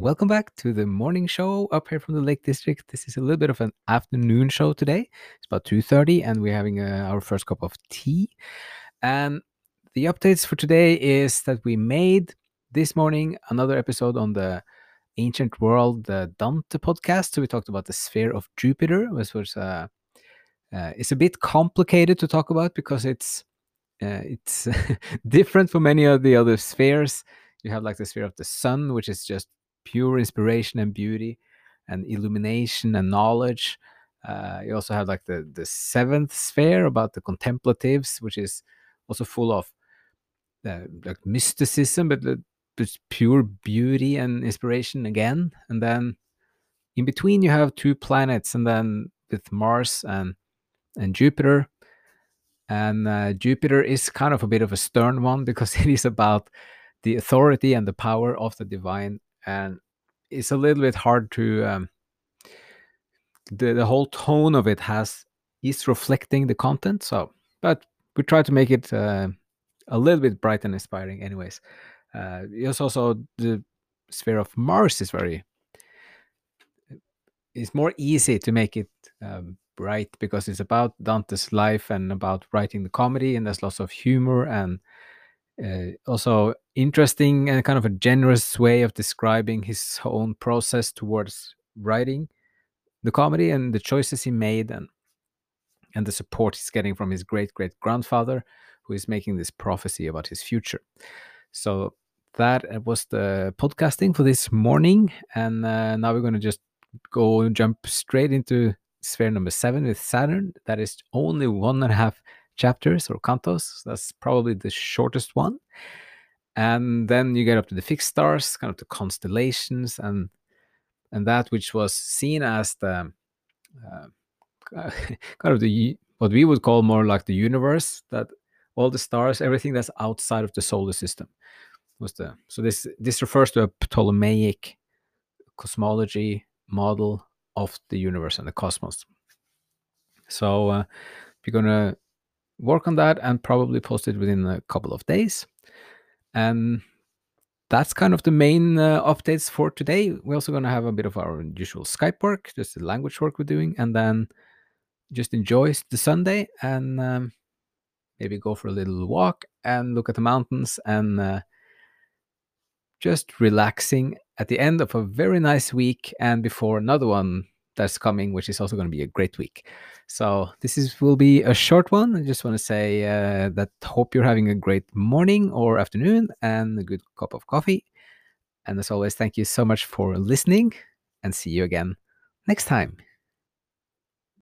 welcome back to the morning show up here from the Lake District. This is a little bit of an afternoon show today. It's about 2:30 and we're having uh, our first cup of tea. And the updates for today is that we made this morning another episode on the ancient world, the Dante podcast. So we talked about the sphere of Jupiter, which was uh, uh, it's a bit complicated to talk about because it's uh, it's different from many of the other spheres. You have like the sphere of the sun, which is just pure inspiration and beauty and illumination and knowledge. Uh, you also have like the the seventh sphere about the contemplatives, which is also full of uh, like mysticism, but just pure beauty and inspiration again. And then in between you have two planets, and then with Mars and and Jupiter. And uh, Jupiter is kind of a bit of a stern one because it is about the authority and the power of the divine and it's a little bit hard to um, the, the whole tone of it has is reflecting the content so but we try to make it uh, a little bit bright and inspiring anyways. Uh, it's also the sphere of mars is very it's more easy to make it um, bright because it's about dante's life and about writing the comedy and there's lots of humor and uh, also interesting and kind of a generous way of describing his own process towards writing the comedy and the choices he made and and the support he's getting from his great great grandfather who is making this prophecy about his future. So that uh, was the podcasting for this morning. And uh, now we're going to just go and jump straight into sphere number seven with saturn. That is only one and a half chapters or cantos. That's probably the shortest one. And then you get up to the fixed stars, kind of the constellations, and and that which was seen as the uh, kind of the what we would call more like the universe that all the stars everything that's outside of the solar system was the so this this refers to a ptolemaic cosmology model of the universe and the cosmos so uh, we're gonna work on that and probably post it within a couple of days. And that's kind of the main uh, updates for today. We're also going to have a bit of our usual Skype work, just the language work we're doing, and then just enjoy the Sunday and um, maybe go for a little walk and look at the mountains and uh, just relaxing at the end of a very nice week and before another one that's coming, which is also going to be a great week. So this is will be a short one. I just want to say uh, that hope you're having a great morning or afternoon and a good cup of coffee. And as always, thank you so much for listening and see you again next time.